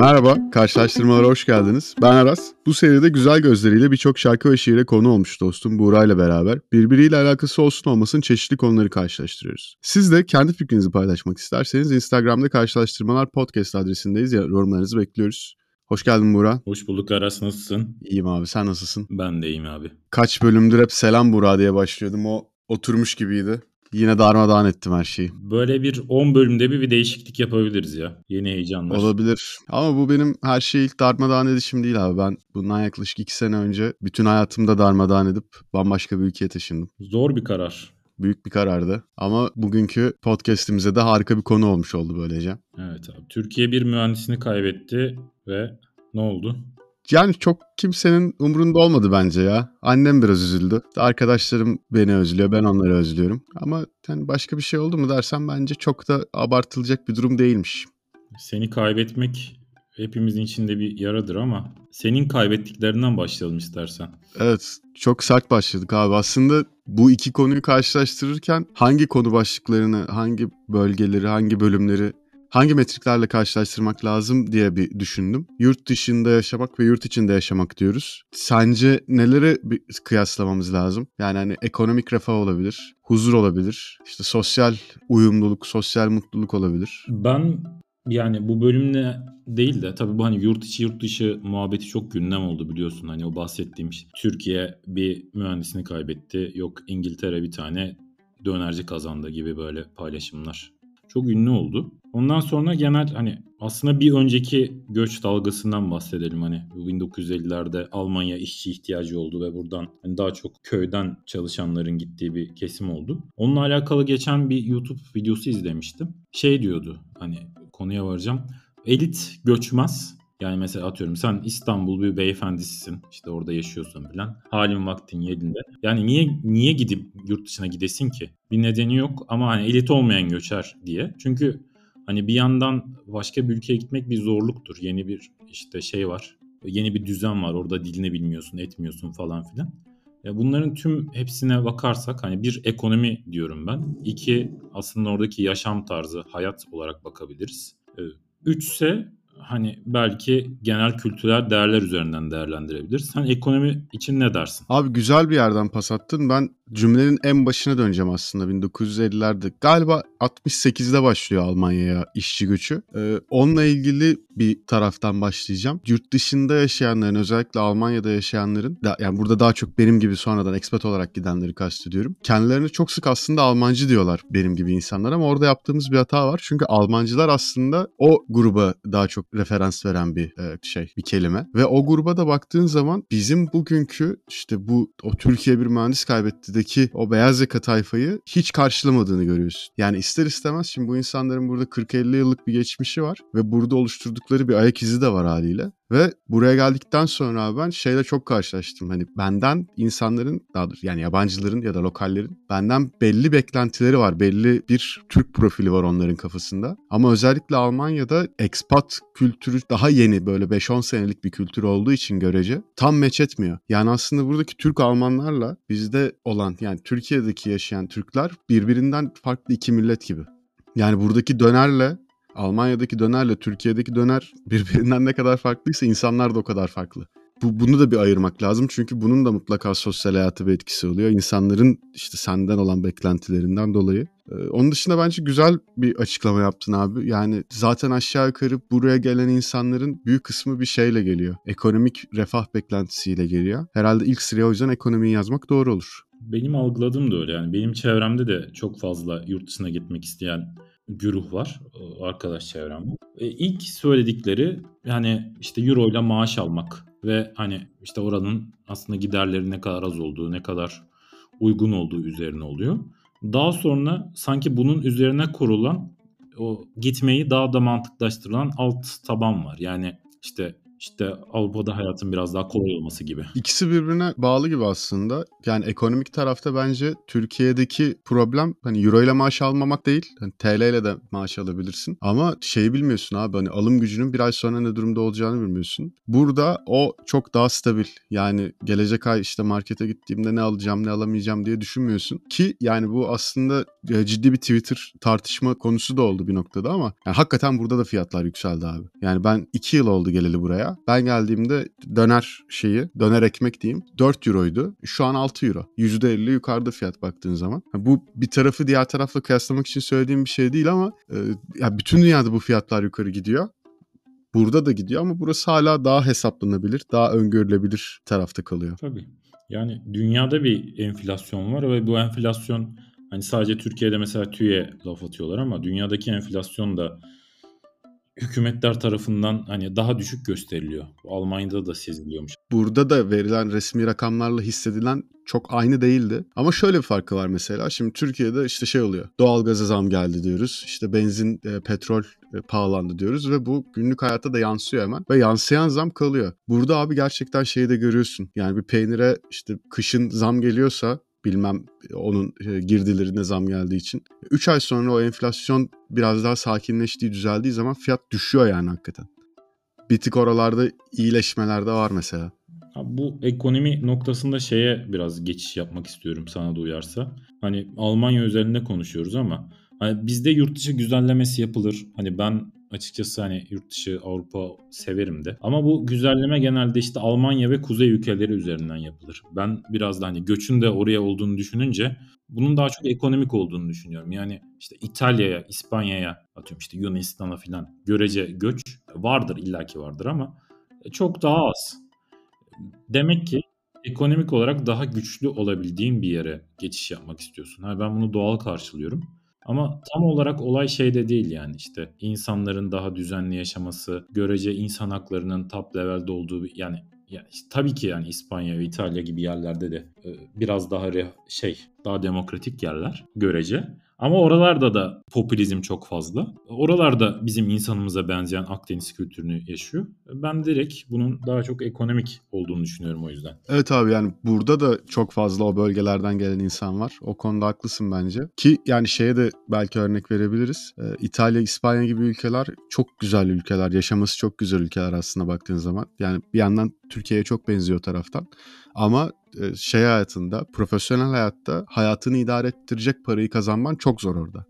Merhaba, karşılaştırmalara hoş geldiniz. Ben Aras. Bu seride güzel gözleriyle birçok şarkı ve şiire konu olmuş dostum Buğra ile beraber. Birbiriyle alakası olsun olmasın çeşitli konuları karşılaştırıyoruz. Siz de kendi fikrinizi paylaşmak isterseniz Instagram'da karşılaştırmalar podcast adresindeyiz ya yorumlarınızı bekliyoruz. Hoş geldin Buğra. Hoş bulduk Aras nasılsın? İyiyim abi sen nasılsın? Ben de iyiyim abi. Kaç bölümdür hep selam Buğra diye başlıyordum o oturmuş gibiydi. Yine darmadağın ettim her şeyi. Böyle bir 10 bölümde bir, bir değişiklik yapabiliriz ya. Yeni heyecanlar. Olabilir. Ama bu benim her şeyi ilk darmadağın edişim değil abi. Ben bundan yaklaşık 2 sene önce bütün hayatımda darmadağın edip bambaşka bir ülkeye taşındım. Zor bir karar. Büyük bir karardı. Ama bugünkü podcast'imize de harika bir konu olmuş oldu böylece. Evet abi. Türkiye bir mühendisini kaybetti ve ne oldu? Yani çok kimsenin umurunda olmadı bence ya. Annem biraz üzüldü. Arkadaşlarım beni özlüyor, ben onları özlüyorum. Ama yani başka bir şey oldu mu dersen bence çok da abartılacak bir durum değilmiş. Seni kaybetmek hepimizin içinde bir yaradır ama senin kaybettiklerinden başlayalım istersen. Evet, çok sert başladık abi. Aslında bu iki konuyu karşılaştırırken hangi konu başlıklarını, hangi bölgeleri, hangi bölümleri hangi metriklerle karşılaştırmak lazım diye bir düşündüm. Yurt dışında yaşamak ve yurt içinde yaşamak diyoruz. Sence neleri bir kıyaslamamız lazım? Yani hani ekonomik refah olabilir, huzur olabilir, işte sosyal uyumluluk, sosyal mutluluk olabilir. Ben yani bu bölümle değil de tabii bu hani yurt içi yurt dışı muhabbeti çok gündem oldu biliyorsun. Hani o bahsettiğim işte Türkiye bir mühendisini kaybetti. Yok İngiltere bir tane dönerci kazandı gibi böyle paylaşımlar. Çok ünlü oldu. Ondan sonra genel hani aslında bir önceki göç dalgasından bahsedelim. Hani 1950'lerde Almanya işçi ihtiyacı oldu ve buradan hani daha çok köyden çalışanların gittiği bir kesim oldu. Onunla alakalı geçen bir YouTube videosu izlemiştim. Şey diyordu hani konuya varacağım. Elit göçmez. Yani mesela atıyorum sen İstanbul bir beyefendisisin. işte orada yaşıyorsun falan. Halin vaktin yerinde. Yani niye niye gidip yurt dışına gidesin ki? Bir nedeni yok ama hani elit olmayan göçer diye. Çünkü Hani bir yandan başka bir ülkeye gitmek bir zorluktur. Yeni bir işte şey var. Yeni bir düzen var. Orada dilini bilmiyorsun, etmiyorsun falan filan. Bunların tüm hepsine bakarsak hani bir ekonomi diyorum ben. İki aslında oradaki yaşam tarzı, hayat olarak bakabiliriz. Üç ise hani belki genel kültürel değerler üzerinden değerlendirebiliriz. Sen ekonomi için ne dersin? Abi güzel bir yerden pas attın. Ben cümlenin en başına döneceğim aslında 1950'lerde. Galiba 68'de başlıyor Almanya'ya işçi göçü. Ee, onunla ilgili bir taraftan başlayacağım. Yurt dışında yaşayanların özellikle Almanya'da yaşayanların yani burada daha çok benim gibi sonradan expat olarak gidenleri kastediyorum. Kendilerini çok sık aslında Almancı diyorlar benim gibi insanlar ama orada yaptığımız bir hata var. Çünkü Almancılar aslında o gruba daha çok referans veren bir e, şey, bir kelime. Ve o gruba da baktığın zaman bizim bugünkü işte bu o Türkiye bir mühendis kaybetti ülkedeki o beyaz yaka tayfayı hiç karşılamadığını görüyorsun. Yani ister istemez şimdi bu insanların burada 40-50 yıllık bir geçmişi var ve burada oluşturdukları bir ayak izi de var haliyle. Ve buraya geldikten sonra ben şeyle çok karşılaştım. Hani benden insanların daha doğrusu yani yabancıların ya da lokallerin benden belli beklentileri var. Belli bir Türk profili var onların kafasında. Ama özellikle Almanya'da expat kültürü daha yeni böyle 5-10 senelik bir kültür olduğu için görece tam meç etmiyor. Yani aslında buradaki Türk Almanlarla bizde olan yani Türkiye'deki yaşayan Türkler birbirinden farklı iki millet gibi. Yani buradaki dönerle Almanya'daki dönerle Türkiye'deki döner birbirinden ne kadar farklıysa insanlar da o kadar farklı. Bu, bunu da bir ayırmak lazım çünkü bunun da mutlaka sosyal hayatı bir etkisi oluyor. İnsanların işte senden olan beklentilerinden dolayı. Ee, onun dışında bence güzel bir açıklama yaptın abi. Yani zaten aşağı yukarı buraya gelen insanların büyük kısmı bir şeyle geliyor. Ekonomik refah beklentisiyle geliyor. Herhalde ilk sıraya o yüzden ekonomiyi yazmak doğru olur. Benim algıladığım da öyle yani. Benim çevremde de çok fazla yurt dışına gitmek isteyen güruh var e, arkadaş çevremde. E, ilk söyledikleri yani işte euro ile maaş almak ve hani işte oranın aslında giderleri ne kadar az olduğu, ne kadar uygun olduğu üzerine oluyor. Daha sonra sanki bunun üzerine kurulan o gitmeyi daha da mantıklaştırılan alt taban var. Yani işte işte Avrupa'da hayatın biraz daha kolay olması gibi. İkisi birbirine bağlı gibi aslında. Yani ekonomik tarafta bence Türkiye'deki problem hani euro ile maaş almamak değil. Hani TL ile de maaş alabilirsin. Ama şeyi bilmiyorsun abi hani alım gücünün bir ay sonra ne durumda olacağını bilmiyorsun. Burada o çok daha stabil. Yani gelecek ay işte markete gittiğimde ne alacağım ne alamayacağım diye düşünmüyorsun. Ki yani bu aslında e, ciddi bir Twitter tartışma konusu da oldu bir noktada ama yani hakikaten burada da fiyatlar yükseldi abi. Yani ben 2 yıl oldu geleli buraya. Ben geldiğimde döner şeyi, döner ekmek diyeyim 4 euroydu. Şu an 6 euro. %50 yukarıda fiyat baktığın zaman. Bu bir tarafı diğer tarafla kıyaslamak için söylediğim bir şey değil ama e, ya bütün dünyada bu fiyatlar yukarı gidiyor. Burada da gidiyor ama burası hala daha hesaplanabilir, daha öngörülebilir tarafta kalıyor. Tabii. Yani dünyada bir enflasyon var ve bu enflasyon hani sadece Türkiye'de mesela TÜİ'ye laf atıyorlar ama dünyadaki enflasyon da hükümetler tarafından hani daha düşük gösteriliyor. Almanya'da da seziliyormuş. Burada da verilen resmi rakamlarla hissedilen çok aynı değildi. Ama şöyle bir farkı var mesela. Şimdi Türkiye'de işte şey oluyor. Doğalgaza zam geldi diyoruz. İşte benzin, e, petrol e, pahalandı diyoruz ve bu günlük hayatta da yansıyor hemen. Ve yansıyan zam kalıyor. Burada abi gerçekten şeyi de görüyorsun. Yani bir peynire işte kışın zam geliyorsa bilmem onun e, girdilerine zam geldiği için. 3 ay sonra o enflasyon biraz daha sakinleştiği, düzeldiği zaman fiyat düşüyor yani hakikaten. Bir tık oralarda iyileşmeler de var mesela. Bu ekonomi noktasında şeye biraz geçiş yapmak istiyorum sana da uyarsa. Hani Almanya üzerinde konuşuyoruz ama hani bizde yurt dışı güzellemesi yapılır. Hani ben açıkçası hani yurt dışı Avrupa severim de. Ama bu güzelleme genelde işte Almanya ve kuzey ülkeleri üzerinden yapılır. Ben biraz da hani göçün de oraya olduğunu düşününce bunun daha çok ekonomik olduğunu düşünüyorum. Yani işte İtalya'ya, İspanya'ya atıyorum işte Yunanistan'a falan görece göç vardır illaki vardır ama çok daha az. Demek ki ekonomik olarak daha güçlü olabildiğin bir yere geçiş yapmak istiyorsun. Ha, ben bunu doğal karşılıyorum. Ama tam olarak olay şeyde değil yani işte insanların daha düzenli yaşaması, görece insan haklarının top levelde olduğu yani yani işte tabii ki yani İspanya ve İtalya gibi yerlerde de e, biraz daha şey daha demokratik yerler görece. Ama oralarda da popülizm çok fazla. Oralarda bizim insanımıza benzeyen Akdeniz kültürünü yaşıyor. Ben direkt bunun daha çok ekonomik olduğunu düşünüyorum o yüzden. Evet abi yani burada da çok fazla o bölgelerden gelen insan var. O konuda haklısın bence. Ki yani şeye de belki örnek verebiliriz. Ee, İtalya, İspanya gibi ülkeler çok güzel ülkeler. Yaşaması çok güzel ülkeler aslında baktığın zaman. Yani bir yandan Türkiye'ye çok benziyor taraftan. Ama e, şey hayatında, profesyonel hayatta hayatını idare ettirecek parayı kazanman çok zor orada.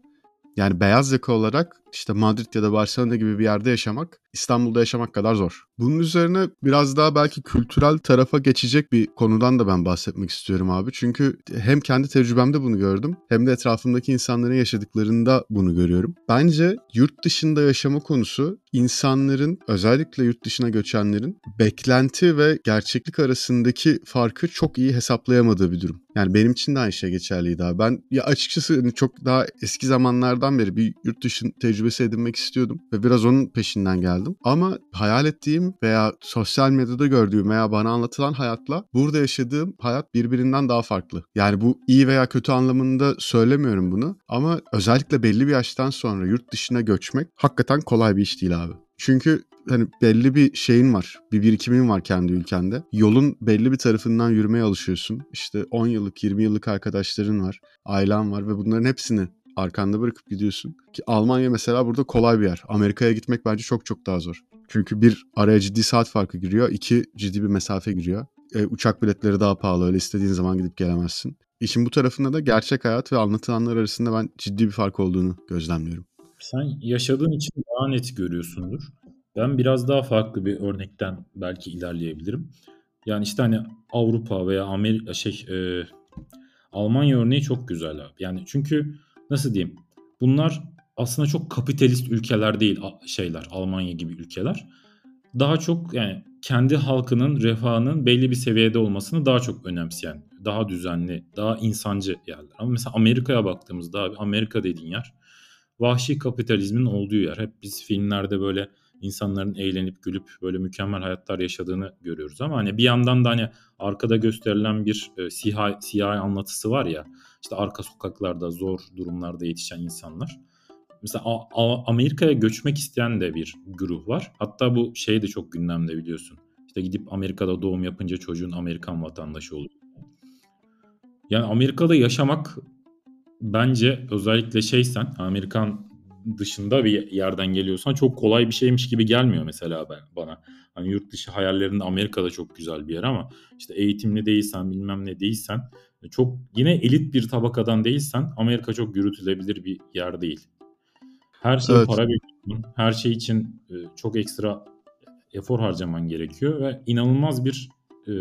Yani beyaz yaka olarak işte Madrid ya da Barcelona gibi bir yerde yaşamak İstanbul'da yaşamak kadar zor. Bunun üzerine biraz daha belki kültürel tarafa geçecek bir konudan da ben bahsetmek istiyorum abi. Çünkü hem kendi tecrübemde bunu gördüm hem de etrafımdaki insanların yaşadıklarında bunu görüyorum. Bence yurt dışında yaşama konusu insanların özellikle yurt dışına göçenlerin beklenti ve gerçeklik arasındaki farkı çok iyi hesaplayamadığı bir durum. Yani benim için de aynı şey geçerliydi abi. Ben ya açıkçası hani çok daha eski zamanlardan beri bir yurt dışı tecrübesi edinmek istiyordum ve biraz onun peşinden geldim. Ama hayal ettiğim veya sosyal medyada gördüğüm veya bana anlatılan hayatla burada yaşadığım hayat birbirinden daha farklı. Yani bu iyi veya kötü anlamında söylemiyorum bunu ama özellikle belli bir yaştan sonra yurt dışına göçmek hakikaten kolay bir iş değil abi. Çünkü hani belli bir şeyin var. Bir birikimin var kendi ülkende. Yolun belli bir tarafından yürümeye alışıyorsun. İşte 10 yıllık, 20 yıllık arkadaşların var, ailen var ve bunların hepsini arkanda bırakıp gidiyorsun. Ki Almanya mesela burada kolay bir yer. Amerika'ya gitmek bence çok çok daha zor. Çünkü bir araya ciddi saat farkı giriyor. iki ciddi bir mesafe giriyor. E, uçak biletleri daha pahalı. Öyle istediğin zaman gidip gelemezsin. İşin bu tarafında da gerçek hayat ve anlatılanlar arasında ben ciddi bir fark olduğunu gözlemliyorum. Sen yaşadığın için daha net görüyorsundur. Ben biraz daha farklı bir örnekten belki ilerleyebilirim. Yani işte hani Avrupa veya Amerika şey e, Almanya örneği çok güzel abi. Yani çünkü nasıl diyeyim? Bunlar aslında çok kapitalist ülkeler değil şeyler Almanya gibi ülkeler. Daha çok yani kendi halkının refahının belli bir seviyede olmasını daha çok önemseyen, daha düzenli, daha insancı yerler. Ama mesela Amerika'ya baktığımızda abi Amerika dediğin yer vahşi kapitalizmin olduğu yer. Hep biz filmlerde böyle insanların eğlenip gülüp böyle mükemmel hayatlar yaşadığını görüyoruz. Ama hani bir yandan da hani arkada gösterilen bir e, siyah, siyah anlatısı var ya işte arka sokaklarda zor durumlarda yetişen insanlar. mesela Amerika'ya göçmek isteyen de bir güruh var. Hatta bu şey de çok gündemde biliyorsun. İşte gidip Amerika'da doğum yapınca çocuğun Amerikan vatandaşı oluyor. Yani Amerika'da yaşamak bence özellikle şeysen Amerikan dışında bir yerden geliyorsan çok kolay bir şeymiş gibi gelmiyor mesela ben bana. Hani yurt dışı hayallerinde Amerika'da çok güzel bir yer ama işte eğitimli değilsen bilmem ne değilsen çok yine elit bir tabakadan değilsen Amerika çok yürütülebilir bir yer değil. Her şey evet. para bekliyorsun. Her şey için e, çok ekstra efor harcaman gerekiyor ve inanılmaz bir e,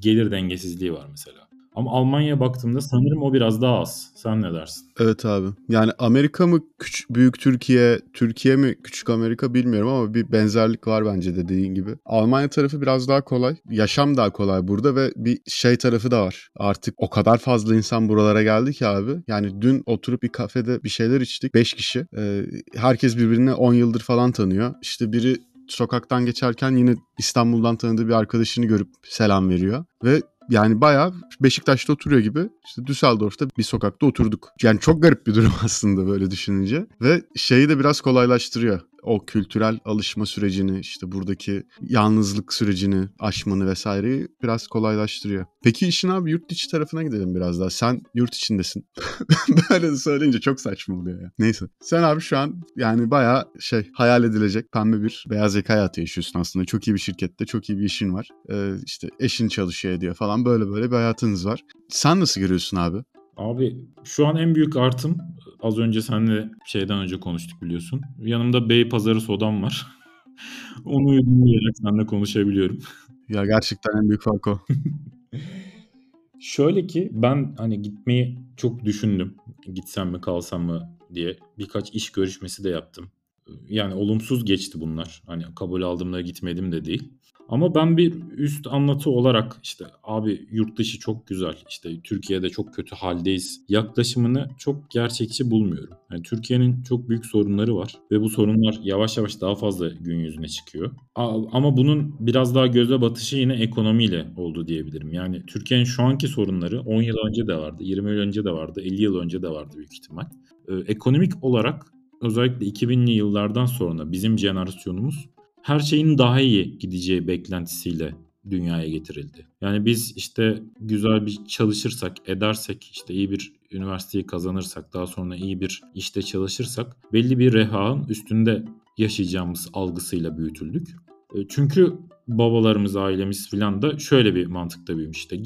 gelir dengesizliği var mesela. Ama Almanya'ya baktığımda sanırım o biraz daha az. Sen ne dersin? Evet abi. Yani Amerika mı küçük, büyük Türkiye, Türkiye mi küçük Amerika bilmiyorum ama bir benzerlik var bence dediğin gibi. Almanya tarafı biraz daha kolay. Yaşam daha kolay burada ve bir şey tarafı da var. Artık o kadar fazla insan buralara geldi ki abi. Yani dün oturup bir kafede bir şeyler içtik. 5 kişi. Ee, herkes birbirini 10 yıldır falan tanıyor. İşte biri sokaktan geçerken yine İstanbul'dan tanıdığı bir arkadaşını görüp selam veriyor. Ve yani bayağı Beşiktaş'ta oturuyor gibi işte Düsseldorf'ta bir sokakta oturduk. Yani çok garip bir durum aslında böyle düşününce. Ve şeyi de biraz kolaylaştırıyor o kültürel alışma sürecini işte buradaki yalnızlık sürecini aşmanı vesaireyi biraz kolaylaştırıyor. Peki işin abi yurt içi tarafına gidelim biraz daha. Sen yurt içindesin. Böyle söyleyince çok saçma oluyor ya. Neyse. Sen abi şu an yani bayağı şey hayal edilecek pembe bir beyaz yaka hayatı yaşıyorsun aslında. Çok iyi bir şirkette çok iyi bir işin var. Ee, işte eşin çalışıyor ediyor falan böyle böyle bir hayatınız var. Sen nasıl görüyorsun abi? Abi şu an en büyük artım az önce seninle şeyden önce konuştuk biliyorsun. Yanımda Bey Pazarı sodam var. Onu yudumlayarak seninle konuşabiliyorum. Ya gerçekten en büyük fark o. Şöyle ki ben hani gitmeyi çok düşündüm. Gitsem mi kalsam mı diye. Birkaç iş görüşmesi de yaptım. Yani olumsuz geçti bunlar. Hani kabul aldığımda gitmedim de değil. Ama ben bir üst anlatı olarak işte abi yurt dışı çok güzel işte Türkiye'de çok kötü haldeyiz yaklaşımını çok gerçekçi bulmuyorum. Yani Türkiye'nin çok büyük sorunları var ve bu sorunlar yavaş yavaş daha fazla gün yüzüne çıkıyor. Ama bunun biraz daha göze batışı yine ekonomiyle oldu diyebilirim. Yani Türkiye'nin şu anki sorunları 10 yıl önce de vardı, 20 yıl önce de vardı, 50 yıl önce de vardı büyük ihtimal. Ee, ekonomik olarak özellikle 2000'li yıllardan sonra bizim jenerasyonumuz her şeyin daha iyi gideceği beklentisiyle dünyaya getirildi. Yani biz işte güzel bir çalışırsak, edersek, işte iyi bir üniversiteyi kazanırsak, daha sonra iyi bir işte çalışırsak belli bir rehaın üstünde yaşayacağımız algısıyla büyütüldük. E, çünkü babalarımız, ailemiz filan da şöyle bir mantıkta büyümüş işte.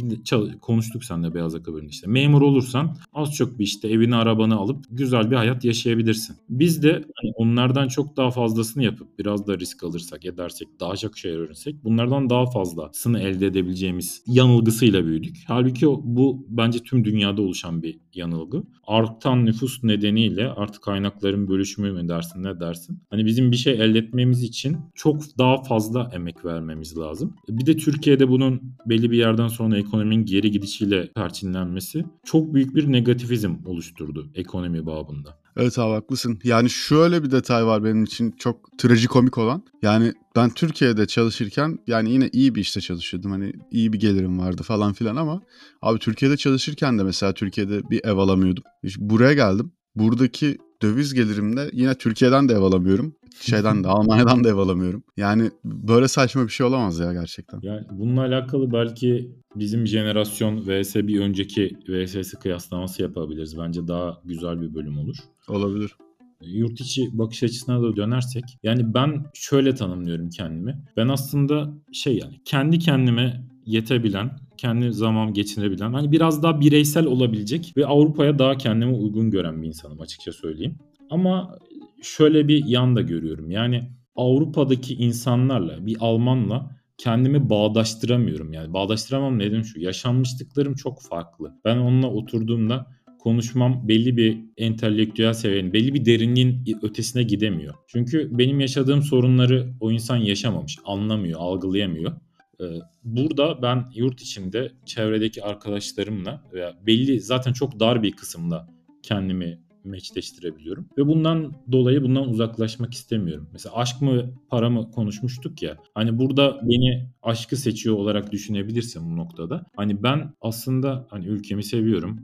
Konuştuk seninle beyaz yaka bölümünde işte. Memur olursan az çok bir işte evini arabanı alıp güzel bir hayat yaşayabilirsin. Biz de hani onlardan çok daha fazlasını yapıp biraz da risk alırsak, edersek, daha çok şey öğrenirsek bunlardan daha fazlasını elde edebileceğimiz yanılgısıyla büyüdük. Halbuki bu bence tüm dünyada oluşan bir yanılgı. Artan nüfus nedeniyle artık kaynakların bölüşümü mü dersin ne dersin? Hani bizim bir şey elde etmemiz için çok daha fazla emek vermemiz lazım. Bir de Türkiye'de bunun belli bir yerden sonra ekonominin geri gidişiyle perçinlenmesi çok büyük bir negatifizm oluşturdu ekonomi babında. Evet abi haklısın. Yani şöyle bir detay var benim için çok trajikomik olan. Yani ben Türkiye'de çalışırken yani yine iyi bir işte çalışıyordum. Hani iyi bir gelirim vardı falan filan ama abi Türkiye'de çalışırken de mesela Türkiye'de bir ev alamıyordum. İşte buraya geldim. Buradaki döviz gelirimde yine Türkiye'den de ev alamıyorum. Şeyden de Almanya'dan da ev alamıyorum. Yani böyle saçma bir şey olamaz ya gerçekten. Yani bununla alakalı belki bizim jenerasyon vs bir önceki vs'si kıyaslaması yapabiliriz. Bence daha güzel bir bölüm olur. Olabilir. Yurt içi bakış açısına da dönersek yani ben şöyle tanımlıyorum kendimi. Ben aslında şey yani kendi kendime yetebilen, kendi zaman geçirebilen, hani biraz daha bireysel olabilecek ve Avrupa'ya daha kendime uygun gören bir insanım açıkça söyleyeyim. Ama şöyle bir yan da görüyorum. Yani Avrupa'daki insanlarla, bir Almanla kendimi bağdaştıramıyorum. Yani bağdaştıramam neden şu. Yaşanmışlıklarım çok farklı. Ben onunla oturduğumda konuşmam belli bir entelektüel seviyenin, belli bir derinliğin ötesine gidemiyor. Çünkü benim yaşadığım sorunları o insan yaşamamış, anlamıyor, algılayamıyor. Ee, burada ben yurt içinde çevredeki arkadaşlarımla veya belli zaten çok dar bir kısımda kendimi meçleştirebiliyorum. Ve bundan dolayı bundan uzaklaşmak istemiyorum. Mesela aşk mı para mı konuşmuştuk ya. Hani burada beni aşkı seçiyor olarak düşünebilirsin bu noktada. Hani ben aslında hani ülkemi seviyorum.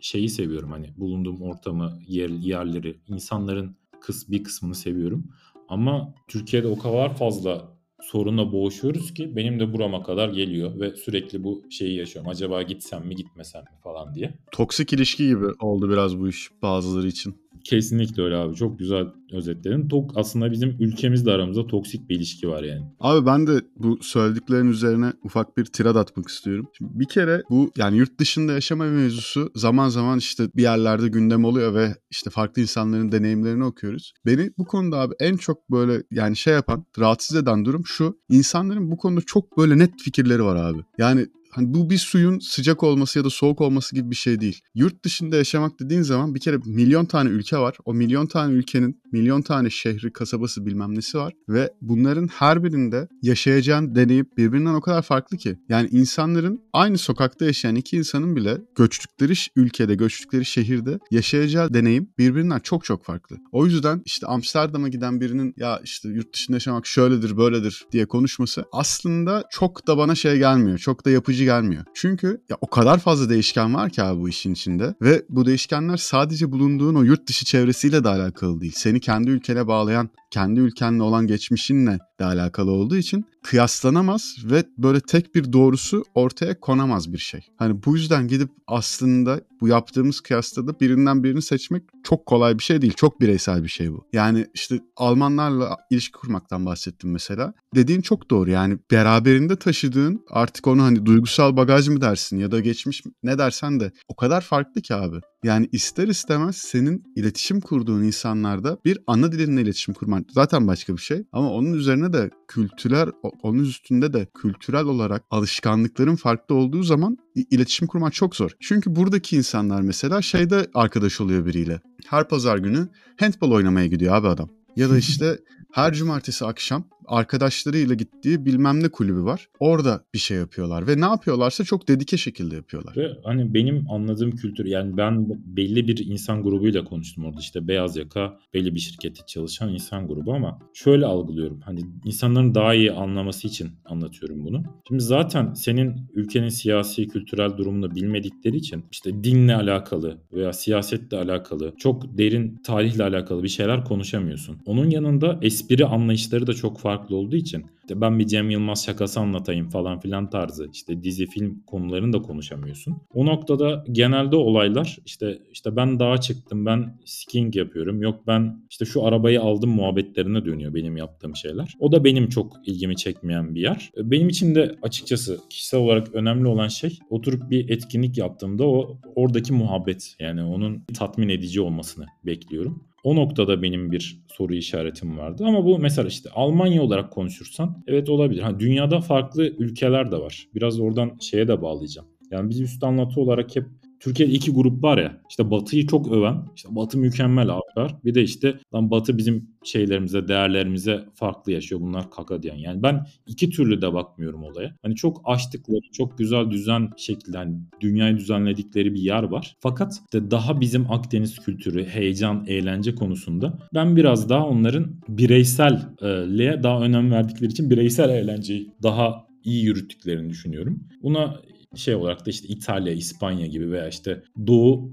Şeyi seviyorum hani bulunduğum ortamı, yer, yerleri, insanların kıs bir kısmını seviyorum. Ama Türkiye'de o kadar fazla sorunla boğuşuyoruz ki benim de burama kadar geliyor ve sürekli bu şeyi yaşıyorum. Acaba gitsem mi gitmesem mi falan diye. Toksik ilişki gibi oldu biraz bu iş bazıları için. Kesinlikle öyle abi. Çok güzel özetledin. Tok aslında bizim ülkemizle aramızda toksik bir ilişki var yani. Abi ben de bu söylediklerin üzerine ufak bir tirad atmak istiyorum. Şimdi bir kere bu yani yurt dışında yaşama mevzusu zaman zaman işte bir yerlerde gündem oluyor ve işte farklı insanların deneyimlerini okuyoruz. Beni bu konuda abi en çok böyle yani şey yapan, rahatsız eden durum şu. İnsanların bu konuda çok böyle net fikirleri var abi. Yani Hani bu bir suyun sıcak olması ya da soğuk olması gibi bir şey değil. Yurt dışında yaşamak dediğin zaman bir kere milyon tane ülke var. O milyon tane ülkenin milyon tane şehri, kasabası bilmem nesi var. Ve bunların her birinde yaşayacağın deneyim birbirinden o kadar farklı ki. Yani insanların aynı sokakta yaşayan iki insanın bile göçtükleri ülkede, göçtükleri şehirde yaşayacağı deneyim birbirinden çok çok farklı. O yüzden işte Amsterdam'a giden birinin ya işte yurt dışında yaşamak şöyledir, böyledir diye konuşması aslında çok da bana şey gelmiyor. Çok da yapıcı gelmiyor. Çünkü ya o kadar fazla değişken var ki abi bu işin içinde ve bu değişkenler sadece bulunduğun o yurt dışı çevresiyle de alakalı değil. Seni kendi ülkene bağlayan, kendi ülkenle olan geçmişinle de alakalı olduğu için kıyaslanamaz ve böyle tek bir doğrusu ortaya konamaz bir şey. Hani bu yüzden gidip aslında bu yaptığımız kıyasla da birinden birini seçmek çok kolay bir şey değil. Çok bireysel bir şey bu. Yani işte Almanlarla ilişki kurmaktan bahsettim mesela. Dediğin çok doğru. Yani beraberinde taşıdığın artık onu hani duygusal bagaj mı dersin ya da geçmiş ne dersen de o kadar farklı ki abi. Yani ister istemez senin iletişim kurduğun insanlarda bir ana dilinle iletişim kurman zaten başka bir şey. Ama onun üzerine de kültürel, onun üstünde de kültürel olarak alışkanlıkların farklı olduğu zaman iletişim kurmak çok zor. Çünkü buradaki insanlar mesela şeyde arkadaş oluyor biriyle. Her pazar günü handball oynamaya gidiyor abi adam. Ya da işte her cumartesi akşam arkadaşlarıyla gittiği bilmem ne kulübü var. Orada bir şey yapıyorlar ve ne yapıyorlarsa çok dedike şekilde yapıyorlar. Ve hani benim anladığım kültür yani ben belli bir insan grubuyla konuştum orada işte beyaz yaka belli bir şirkette çalışan insan grubu ama şöyle algılıyorum. Hani insanların daha iyi anlaması için anlatıyorum bunu. Şimdi zaten senin ülkenin siyasi kültürel durumunu bilmedikleri için işte dinle alakalı veya siyasetle alakalı çok derin tarihle alakalı bir şeyler konuşamıyorsun. Onun yanında espri anlayışları da çok farklı farklı olduğu için işte ben bir Cem Yılmaz şakası anlatayım falan filan tarzı işte dizi film konularını da konuşamıyorsun. O noktada genelde olaylar işte işte ben dağa çıktım ben skiing yapıyorum yok ben işte şu arabayı aldım muhabbetlerine dönüyor benim yaptığım şeyler. O da benim çok ilgimi çekmeyen bir yer. Benim için de açıkçası kişisel olarak önemli olan şey oturup bir etkinlik yaptığımda o oradaki muhabbet yani onun tatmin edici olmasını bekliyorum. O noktada benim bir soru işaretim vardı. Ama bu mesela işte Almanya olarak konuşursan evet olabilir. Ha, dünyada farklı ülkeler de var. Biraz oradan şeye de bağlayacağım. Yani biz üst anlatı olarak hep Türkiye'de iki grup var ya. İşte Batı'yı çok öven. işte Batı mükemmel abi Bir de işte lan Batı bizim şeylerimize, değerlerimize farklı yaşıyor. Bunlar kaka diyen. Yani ben iki türlü de bakmıyorum olaya. Hani çok açtıkları, çok güzel düzen şekilde hani dünyayı düzenledikleri bir yer var. Fakat işte daha bizim Akdeniz kültürü, heyecan, eğlence konusunda ben biraz daha onların bireyselliğe daha önem verdikleri için bireysel eğlenceyi daha iyi yürüttüklerini düşünüyorum. Buna şey olarak da işte İtalya, İspanya gibi veya işte Doğu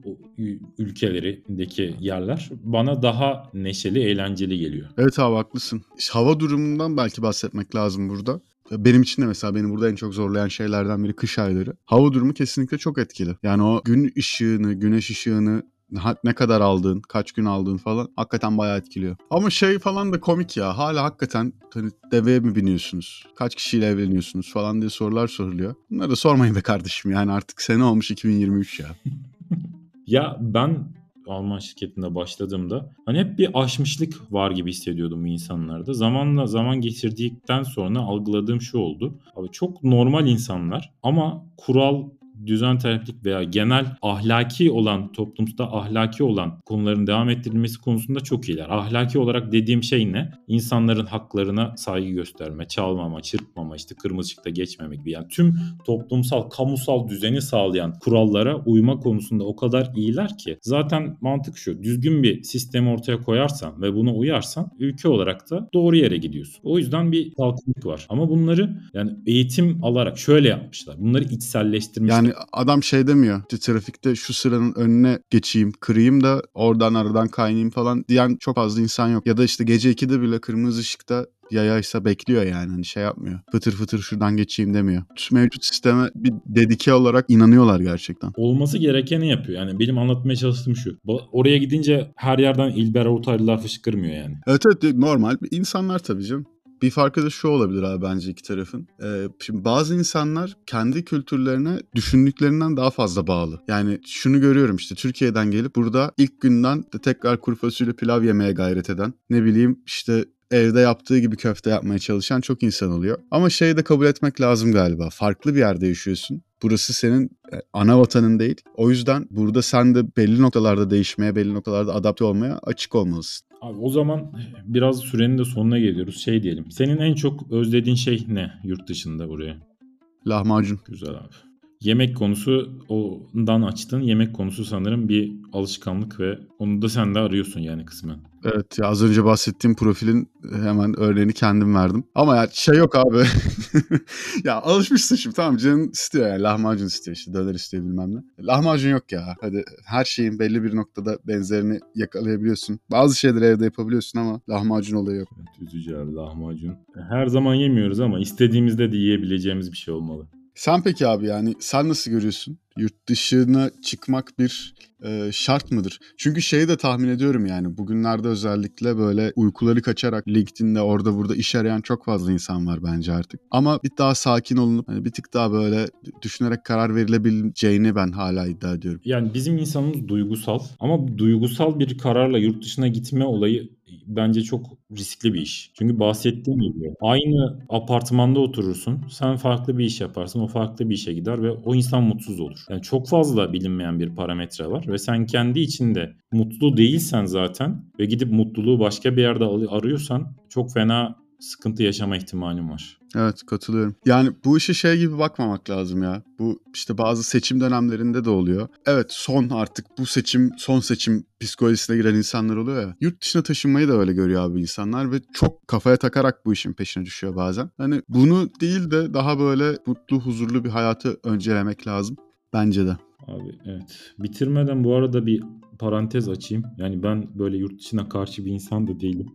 ülkelerindeki yerler bana daha neşeli, eğlenceli geliyor. Evet abi haklısın. hava durumundan belki bahsetmek lazım burada. Benim için de mesela beni burada en çok zorlayan şeylerden biri kış ayları. Hava durumu kesinlikle çok etkili. Yani o gün ışığını, güneş ışığını ne kadar aldığın, kaç gün aldığın falan hakikaten bayağı etkiliyor. Ama şey falan da komik ya. Hala hakikaten hani deveye mi biniyorsunuz? Kaç kişiyle evleniyorsunuz falan diye sorular soruluyor. Bunları da sormayın be kardeşim yani artık sene olmuş 2023 ya. ya ben Alman şirketinde başladığımda hani hep bir aşmışlık var gibi hissediyordum bu insanlarda. Zamanla zaman geçirdikten sonra algıladığım şu oldu. Abi çok normal insanlar ama kural düzen teraplik veya genel ahlaki olan toplumda ahlaki olan konuların devam ettirilmesi konusunda çok iyiler. Ahlaki olarak dediğim şey ne? İnsanların haklarına saygı gösterme, çalmama, çırpmama, işte kırmızı ışıkta geçmemek gibi. Yani tüm toplumsal, kamusal düzeni sağlayan kurallara uyma konusunda o kadar iyiler ki zaten mantık şu. Düzgün bir sistemi ortaya koyarsan ve buna uyarsan ülke olarak da doğru yere gidiyorsun. O yüzden bir kalkınlık var. Ama bunları yani eğitim alarak şöyle yapmışlar. Bunları içselleştirmişler. Yani Hani adam şey demiyor. İşte trafikte şu sıranın önüne geçeyim, kırayım da oradan aradan kaynayayım falan diyen çok fazla insan yok. Ya da işte gece 2'de bile kırmızı ışıkta yayaysa bekliyor yani hani şey yapmıyor. Fıtır fıtır şuradan geçeyim demiyor. Mevcut sisteme bir dedike olarak inanıyorlar gerçekten. Olması gerekeni yapıyor. Yani benim anlatmaya çalıştığım şu. Oraya gidince her yerden İlber Ortaylılar fışkırmıyor yani. Evet evet normal insanlar tabii canım. Bir farkı da şu olabilir abi bence iki tarafın. Ee, şimdi bazı insanlar kendi kültürlerine düşündüklerinden daha fazla bağlı. Yani şunu görüyorum işte Türkiye'den gelip burada ilk günden de tekrar kuru fasulye pilav yemeye gayret eden ne bileyim işte evde yaptığı gibi köfte yapmaya çalışan çok insan oluyor. Ama şeyi de kabul etmek lazım galiba. Farklı bir yerde yaşıyorsun. Burası senin e, ana vatanın değil. O yüzden burada sen de belli noktalarda değişmeye, belli noktalarda adapte olmaya açık olmalısın. Abi o zaman biraz sürenin de sonuna geliyoruz. Şey diyelim. Senin en çok özlediğin şey ne yurt dışında buraya? Lahmacun. Güzel abi. Yemek konusu ondan açtın. Yemek konusu sanırım bir alışkanlık ve onu da sen de arıyorsun yani kısmen. Evet ya az önce bahsettiğim profilin hemen örneğini kendim verdim. Ama ya şey yok abi. ya alışmışsın şimdi tamam canın istiyor yani lahmacun istiyor işte döner istiyor bilmem ne. Lahmacun yok ya. Hadi her şeyin belli bir noktada benzerini yakalayabiliyorsun. Bazı şeyleri evde yapabiliyorsun ama lahmacun olayı yok. Evet, üzücü abi lahmacun. Her zaman yemiyoruz ama istediğimizde de yiyebileceğimiz bir şey olmalı. Sen peki abi yani sen nasıl görüyorsun? Yurt dışına çıkmak bir e, şart mıdır? Çünkü şeyi de tahmin ediyorum yani bugünlerde özellikle böyle uykuları kaçarak LinkedIn'de orada burada iş arayan çok fazla insan var bence artık. Ama bir daha sakin olunup hani bir tık daha böyle düşünerek karar verilebileceğini ben hala iddia ediyorum. Yani bizim insanımız duygusal ama duygusal bir kararla yurt dışına gitme olayı bence çok riskli bir iş. Çünkü bahsettiğim gibi aynı apartmanda oturursun. Sen farklı bir iş yaparsın. O farklı bir işe gider ve o insan mutsuz olur. Yani çok fazla bilinmeyen bir parametre var ve sen kendi içinde mutlu değilsen zaten ve gidip mutluluğu başka bir yerde arıyorsan çok fena sıkıntı yaşama ihtimalin var. Evet katılıyorum. Yani bu işe şey gibi bakmamak lazım ya. Bu işte bazı seçim dönemlerinde de oluyor. Evet son artık bu seçim son seçim psikolojisine giren insanlar oluyor ya. Yurt dışına taşınmayı da öyle görüyor abi insanlar ve çok kafaya takarak bu işin peşine düşüyor bazen. Hani bunu değil de daha böyle mutlu huzurlu bir hayatı öncelemek lazım. Bence de. Abi evet. Bitirmeden bu arada bir parantez açayım. Yani ben böyle yurt dışına karşı bir insan da değilim.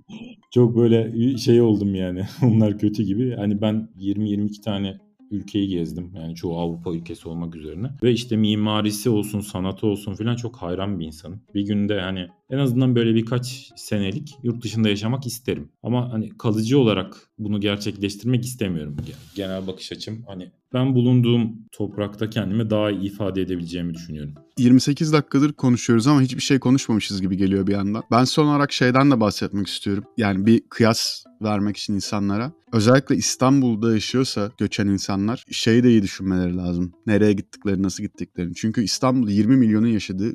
Çok böyle şey oldum yani. Onlar kötü gibi. Hani ben 20-22 tane ülkeyi gezdim. Yani çoğu Avrupa ülkesi olmak üzerine. Ve işte mimarisi olsun, sanatı olsun filan çok hayran bir insanım. Bir günde hani en azından böyle birkaç senelik yurt dışında yaşamak isterim. Ama hani kalıcı olarak bunu gerçekleştirmek istemiyorum. Genel bakış açım hani ben bulunduğum toprakta kendimi daha iyi ifade edebileceğimi düşünüyorum. 28 dakikadır konuşuyoruz ama hiçbir şey konuşmamışız gibi geliyor bir yandan. Ben son olarak şeyden de bahsetmek istiyorum. Yani bir kıyas vermek için insanlara. Özellikle İstanbul'da yaşıyorsa göçen insanlar şeyi de iyi düşünmeleri lazım. Nereye gittikleri, nasıl gittiklerini. Çünkü İstanbul 20 milyonun yaşadığı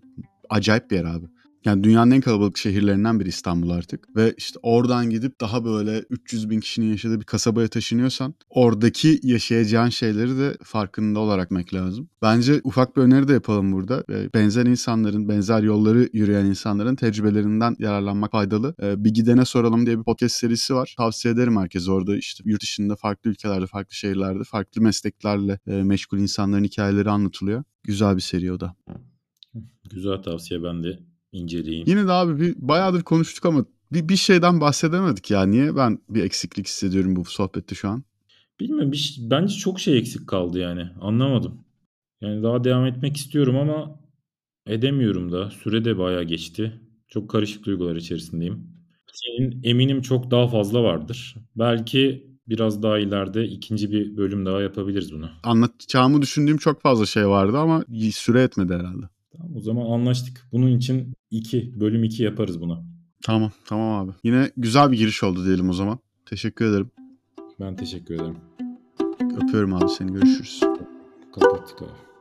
acayip bir yer abi. Yani dünyanın en kalabalık şehirlerinden biri İstanbul artık. Ve işte oradan gidip daha böyle 300 bin kişinin yaşadığı bir kasabaya taşınıyorsan oradaki yaşayacağın şeyleri de farkında olarak mek lazım. Bence ufak bir öneri de yapalım burada. Benzer insanların, benzer yolları yürüyen insanların tecrübelerinden yararlanmak faydalı. Bir gidene soralım diye bir podcast serisi var. Tavsiye ederim herkese. Orada işte yurt dışında farklı ülkelerde, farklı şehirlerde, farklı mesleklerle meşgul insanların hikayeleri anlatılıyor. Güzel bir seri o da. Güzel tavsiye ben de inceleyeyim. Yine de abi bir bayağıdır konuştuk ama bir, bir şeyden bahsedemedik ya. Niye ben bir eksiklik hissediyorum bu sohbette şu an? Bilmiyorum. Bir, bence çok şey eksik kaldı yani. Anlamadım. Yani daha devam etmek istiyorum ama edemiyorum da. Süre de bayağı geçti. Çok karışık duygular içerisindeyim. Senin eminim çok daha fazla vardır. Belki biraz daha ileride ikinci bir bölüm daha yapabiliriz bunu. Anlatacağımı düşündüğüm çok fazla şey vardı ama süre etmedi herhalde. Tamam o zaman anlaştık. Bunun için 2 bölüm 2 yaparız buna. Tamam tamam abi. Yine güzel bir giriş oldu diyelim o zaman. Teşekkür ederim. Ben teşekkür ederim. Öpüyorum abi seni görüşürüz. Kapattık abi.